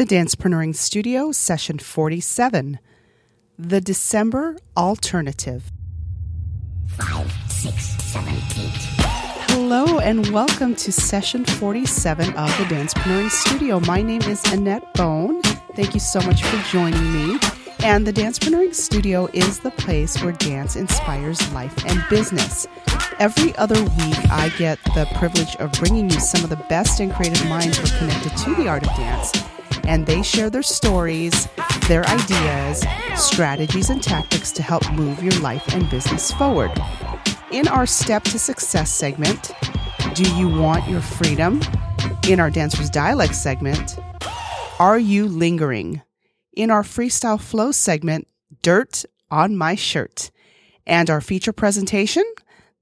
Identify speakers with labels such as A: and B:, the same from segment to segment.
A: The Dancepreneuring Studio, session 47. The December Alternative.
B: Five, six, seven, eight.
A: Hello, and welcome to session 47 of the Dancepreneuring Studio. My name is Annette Bone. Thank you so much for joining me. And the Dancepreneuring Studio is the place where dance inspires life and business. Every other week, I get the privilege of bringing you some of the best and creative minds who are connected to the art of dance. And they share their stories, their ideas, strategies, and tactics to help move your life and business forward. In our Step to Success segment, Do You Want Your Freedom? In our Dancers Dialect segment, Are You Lingering? In our Freestyle Flow segment, Dirt on My Shirt. And our feature presentation,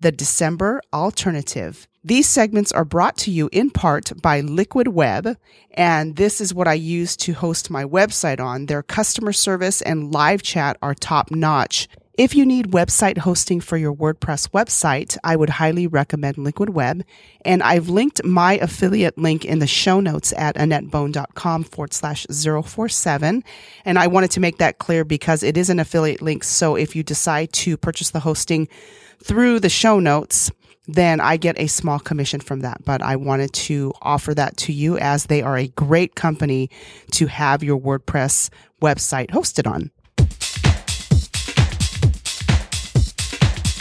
A: The December Alternative. These segments are brought to you in part by Liquid Web, and this is what I use to host my website on. Their customer service and live chat are top notch. If you need website hosting for your WordPress website, I would highly recommend Liquid Web. And I've linked my affiliate link in the show notes at AnnetteBone.com forward slash 047. And I wanted to make that clear because it is an affiliate link. So if you decide to purchase the hosting through the show notes, then I get a small commission from that. But I wanted to offer that to you as they are a great company to have your WordPress website hosted on.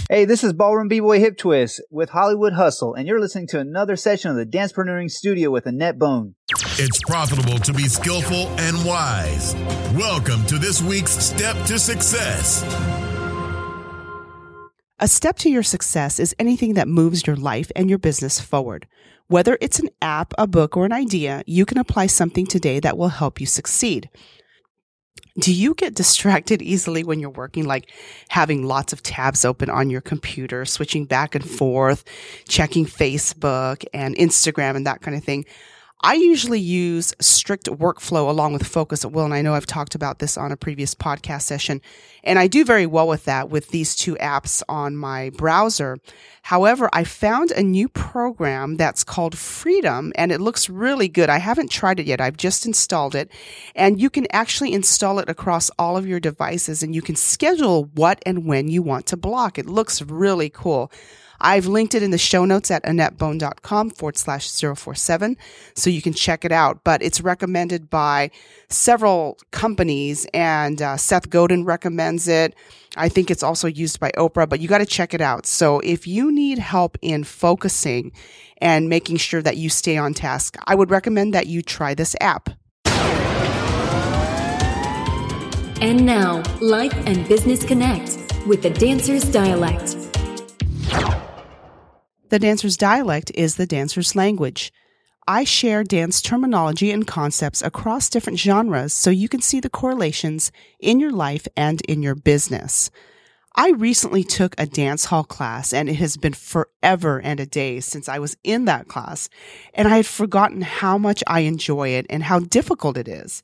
C: Hey, this is Ballroom B-Boy Hip Twist with Hollywood Hustle, and you're listening to another session of the Dancepreneuring Studio with Annette Bone.
D: It's profitable to be skillful and wise. Welcome to this week's Step to Success.
A: A step to your success is anything that moves your life and your business forward. Whether it's an app, a book, or an idea, you can apply something today that will help you succeed. Do you get distracted easily when you're working, like having lots of tabs open on your computer, switching back and forth, checking Facebook and Instagram and that kind of thing? I usually use strict workflow along with focus at will. And I know I've talked about this on a previous podcast session. And I do very well with that with these two apps on my browser. However, I found a new program that's called Freedom and it looks really good. I haven't tried it yet. I've just installed it and you can actually install it across all of your devices and you can schedule what and when you want to block. It looks really cool. I've linked it in the show notes at AnnetteBone.com forward slash 047 so you can check it out. But it's recommended by several companies and uh, Seth Godin recommends it. I think it's also used by Oprah, but you got to check it out. So if you need help in focusing and making sure that you stay on task, I would recommend that you try this app.
E: And now, Life and Business Connect with the Dancer's Dialect.
A: The dancer's dialect is the dancer's language. I share dance terminology and concepts across different genres so you can see the correlations in your life and in your business. I recently took a dance hall class and it has been forever and a day since I was in that class and I had forgotten how much I enjoy it and how difficult it is.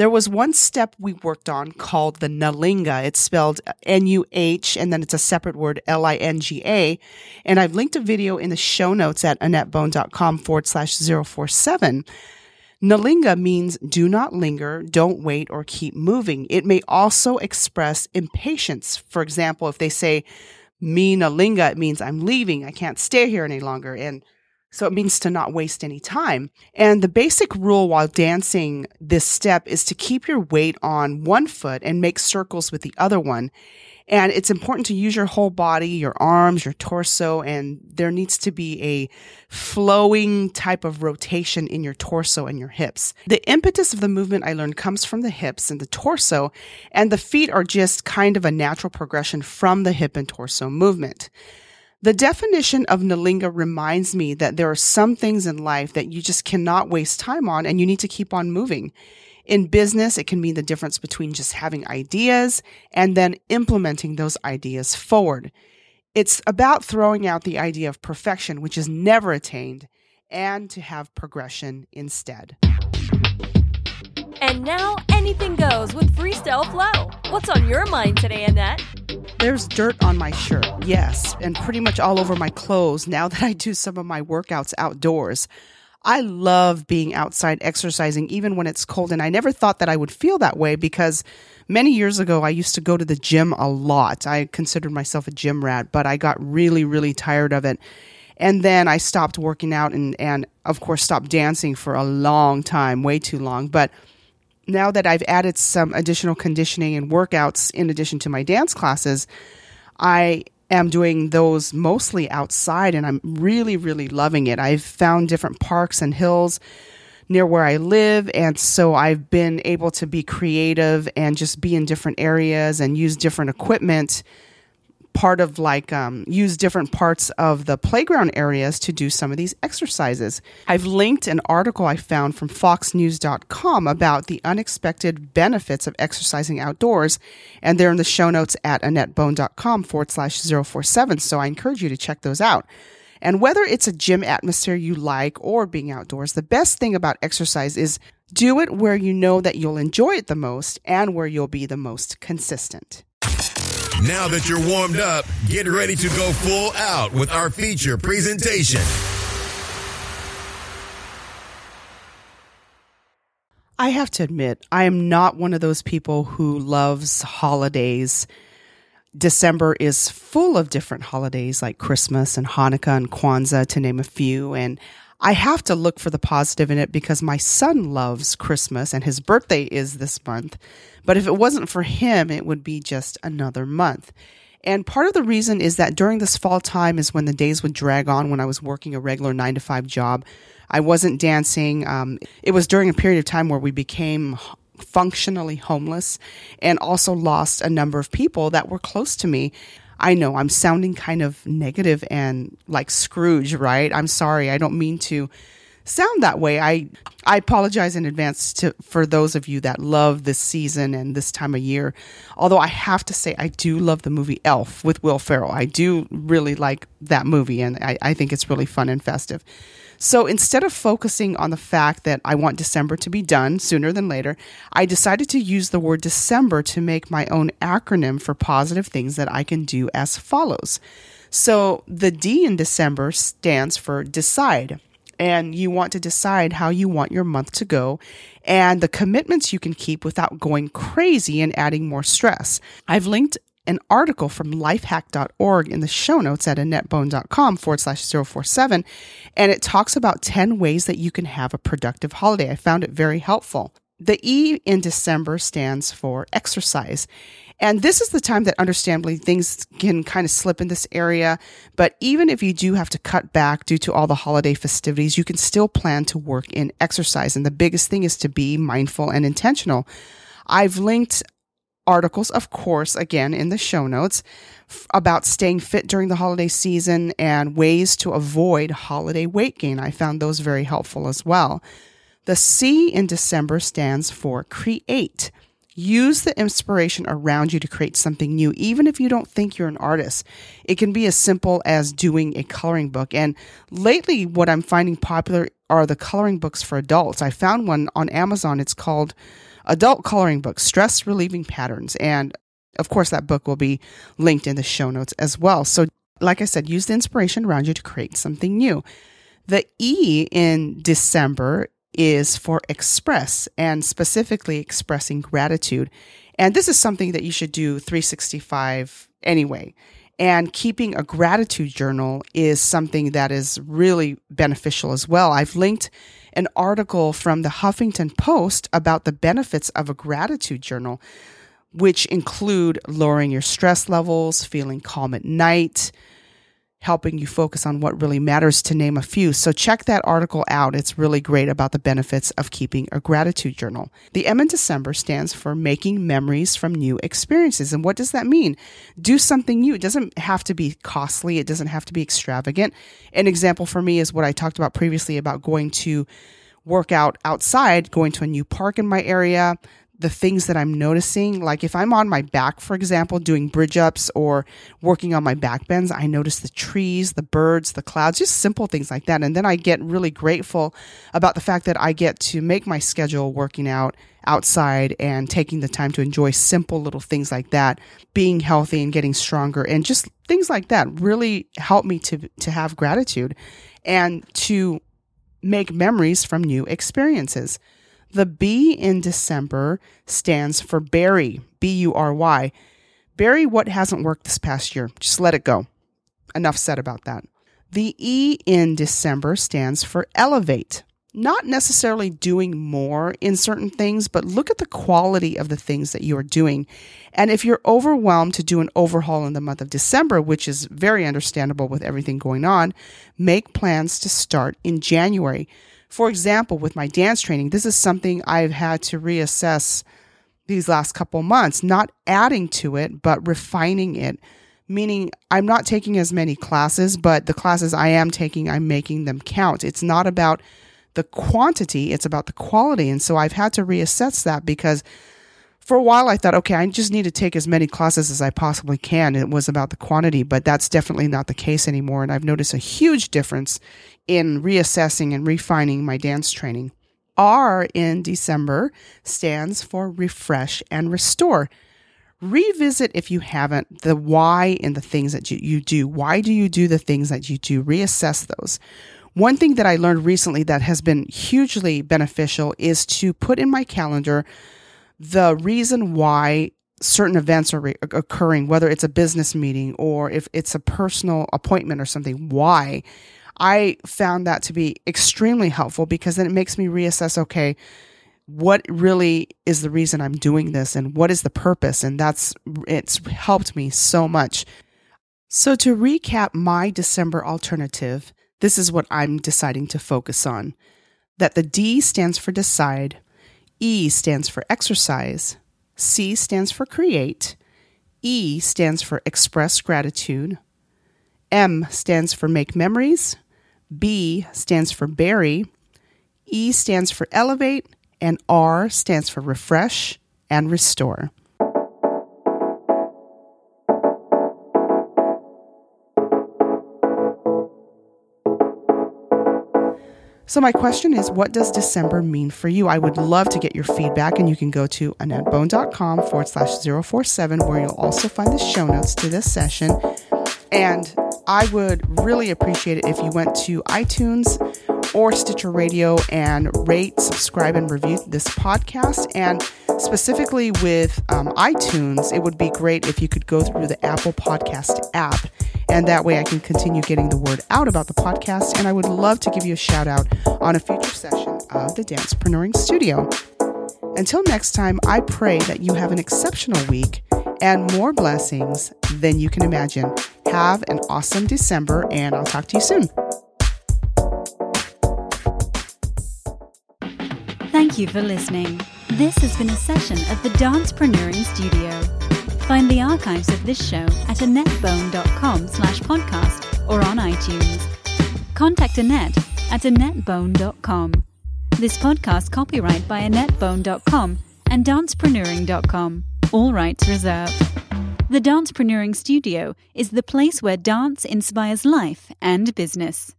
A: There was one step we worked on called the Nuh Linga. It's spelled N-U-H and then it's a separate word L-I-N-G-A. And I've linked a video in the show notes at AnnetteBone.com forward slash 047. Nuh Linga means do not linger, don't wait, or keep moving. It may also express impatience. For example, if they say me Nuh Linga, it means I'm leaving. I can't stay here any longer. And so it means to not waste any time. And the basic rule while dancing this step is to keep your weight on one foot and make circles with the other one. And it's important to use your whole body, your arms, your torso, and there needs to be a flowing type of rotation in your torso and your hips. The impetus of the movement I learned comes from the hips and the torso, and the feet are just kind of a natural progression from the hip and torso movement. The definition of Nuh Linga reminds me that there are some things in life that you just cannot waste time on and you need to keep on moving. In business, it can mean the difference between just having ideas and then implementing those ideas forward. It's about throwing out the idea of perfection, which is never attained, and to have progression instead.
F: And now anything goes with Freestyle Flow. What's on your mind today, Annette?
A: There's dirt on my shirt, yes, and pretty much all over my clothes now that I do some of my workouts outdoors. I love being outside exercising even when it's cold. And I never thought that I would feel that way because many years ago, I used to go to the gym a lot. I considered myself a gym rat, but I got really, really tired of it. And then I stopped working out and, and of course stopped dancing for a long time, way too long. But now that I've added some additional conditioning and workouts in addition to my dance classes, I am doing those mostly outside and I'm really, really loving it. I've found different parks and hills near where I live. And so I've been able to be creative and just be in different areas and use different equipment part of like um, use different parts of the playground areas to do some of these exercises. I've linked an article I found from foxnews.com about the unexpected benefits of exercising outdoors, and they're in the show notes at AnnetteBone.com forward slash 047. So I encourage you to check those out. And whether it's a gym atmosphere you like or being outdoors, the best thing about exercise is do it where you know that you'll enjoy it the most and where you'll be the most consistent.
D: Now that you're warmed up, get ready to go full out with our feature presentation.
A: I have to admit, I am not one of those people who loves holidays. December is full of different holidays like Christmas and Hanukkah and Kwanzaa, to name a few. And I have to look for the positive in it because my son loves Christmas and his birthday is this month. But if it wasn't for him, it would be just another month. And part of the reason is that during this fall time is when the days would drag on when I was working a regular nine to five job. I wasn't dancing. Um, it was during a period of time where we became functionally homeless and also lost a number of people that were close to me. I know I'm sounding kind of negative and like Scrooge, right? I'm sorry. I don't mean to sound that way. I I apologize in advance to for those of you that love this season and this time of year. Although I have to say I do love the movie Elf with Will Ferrell. I do really like that movie and I, I think it's really fun and festive. So instead of focusing on the fact that I want December to be done sooner than later, I decided to use the word December to make my own acronym for positive things that I can do as follows. So the D in December stands for decide. And you want to decide how you want your month to go and the commitments you can keep without going crazy and adding more stress. I've linked an article from lifehack.org in the show notes at annettebone.com forward slash 047. And it talks about 10 ways that you can have a productive holiday. I found it very helpful. The E in December stands for exercise. And this is the time that understandably things can kind of slip in this area. But even if you do have to cut back due to all the holiday festivities, you can still plan to work in exercise. And the biggest thing is to be mindful and intentional. I've linked articles, of course, again in the show notes f- about staying fit during the holiday season and ways to avoid holiday weight gain. I found those very helpful as well. The C in December stands for create. Use the inspiration around you to create something new, even if you don't think you're an artist. It can be as simple as doing a coloring book. And lately, what I'm finding popular are the coloring books for adults. I found one on Amazon. It's called Adult Coloring Book Stress Relieving Patterns. And of course, that book will be linked in the show notes as well. So, like I said, use the inspiration around you to create something new. The E in December is for express and specifically expressing gratitude. And this is something that you should do 365 anyway. And keeping a gratitude journal is something that is really beneficial as well. I've linked an article from the Huffington Post about the benefits of a gratitude journal, which include lowering your stress levels, feeling calm at night, helping you focus on what really matters, to name a few. So check that article out. It's really great about the benefits of keeping a gratitude journal. The M in December stands for making memories from new experiences. And what does that mean? Do something new. It doesn't have to be costly. It doesn't have to be extravagant. An example for me is what I talked about previously about going to work out outside, going to a new park in my area, the things that I'm noticing. Like if I'm on my back, for example, doing bridge ups or working on my back bends, I notice the trees, the birds, the clouds, just simple things like that. And then I get really grateful about the fact that I get to make my schedule working out outside and taking the time to enjoy simple little things like that, being healthy and getting stronger and just things like that really help me to to have gratitude and to make memories from new experiences. The B in December stands for bury, B U R Y. Bury what hasn't worked this past year. Just let it go. Enough said about that. The E in December stands for elevate. Not necessarily doing more in certain things, but look at the quality of the things that you are doing. And if you're overwhelmed to do an overhaul in the month of December, which is very understandable with everything going on, make plans to start in January. For example, with my dance training, this is something I've had to reassess these last couple months, not adding to it, but refining it. Meaning, I'm not taking as many classes, but the classes I am taking, I'm making them count. It's not about the quantity, it's about the quality. And so I've had to reassess that because for a while I thought, okay, I just need to take as many classes as I possibly can. It was about the quantity, but that's definitely not the case anymore. And I've noticed a huge difference in reassessing and refining my dance training. R in December stands for refresh and restore. Revisit, if you haven't, the why in the things that you, you do. Why do you do the things that you do? Reassess those. One thing that I learned recently that has been hugely beneficial is to put in my calendar the reason why certain events are re- occurring, whether it's a business meeting or if it's a personal appointment or something, why. I found that to be extremely helpful because then it makes me reassess okay, what really is the reason I'm doing this and what is the purpose? And that's, it's helped me so much. So, to recap my December alternative, this is what I'm deciding to focus on that the D stands for decide, E stands for exercise, C stands for create, E stands for express gratitude, M stands for make memories, B stands for bury, E stands for elevate, and R stands for refresh and restore. So, my question is, what does December mean for you? I would love to get your feedback, and you can go to AnnetteBone.com forward slash 047, where you'll also find the show notes to this session. And I would really appreciate it if you went to iTunes or Stitcher Radio and rate, subscribe, and review this podcast. And specifically with um, iTunes, it would be great if you could go through the Apple Podcast app. And that way I can continue getting the word out about the podcast. And I would love to give you a shout out on a future session of the Dancepreneuring Studio. Until next time, I pray that you have an exceptional week and more blessings than you can imagine. Have an awesome December, and I'll talk to you soon.
G: Thank you for listening. This has been a session of the Dancepreneuring Studio. Find the archives of this show at AnnetteBone.com slash podcast or on iTunes. Contact Annette at AnnetteBone.com. This podcast copyright by AnnetteBone.com and Dancepreneuring.com. All rights reserved. The Dancepreneuring Studio is the place where dance inspires life and business.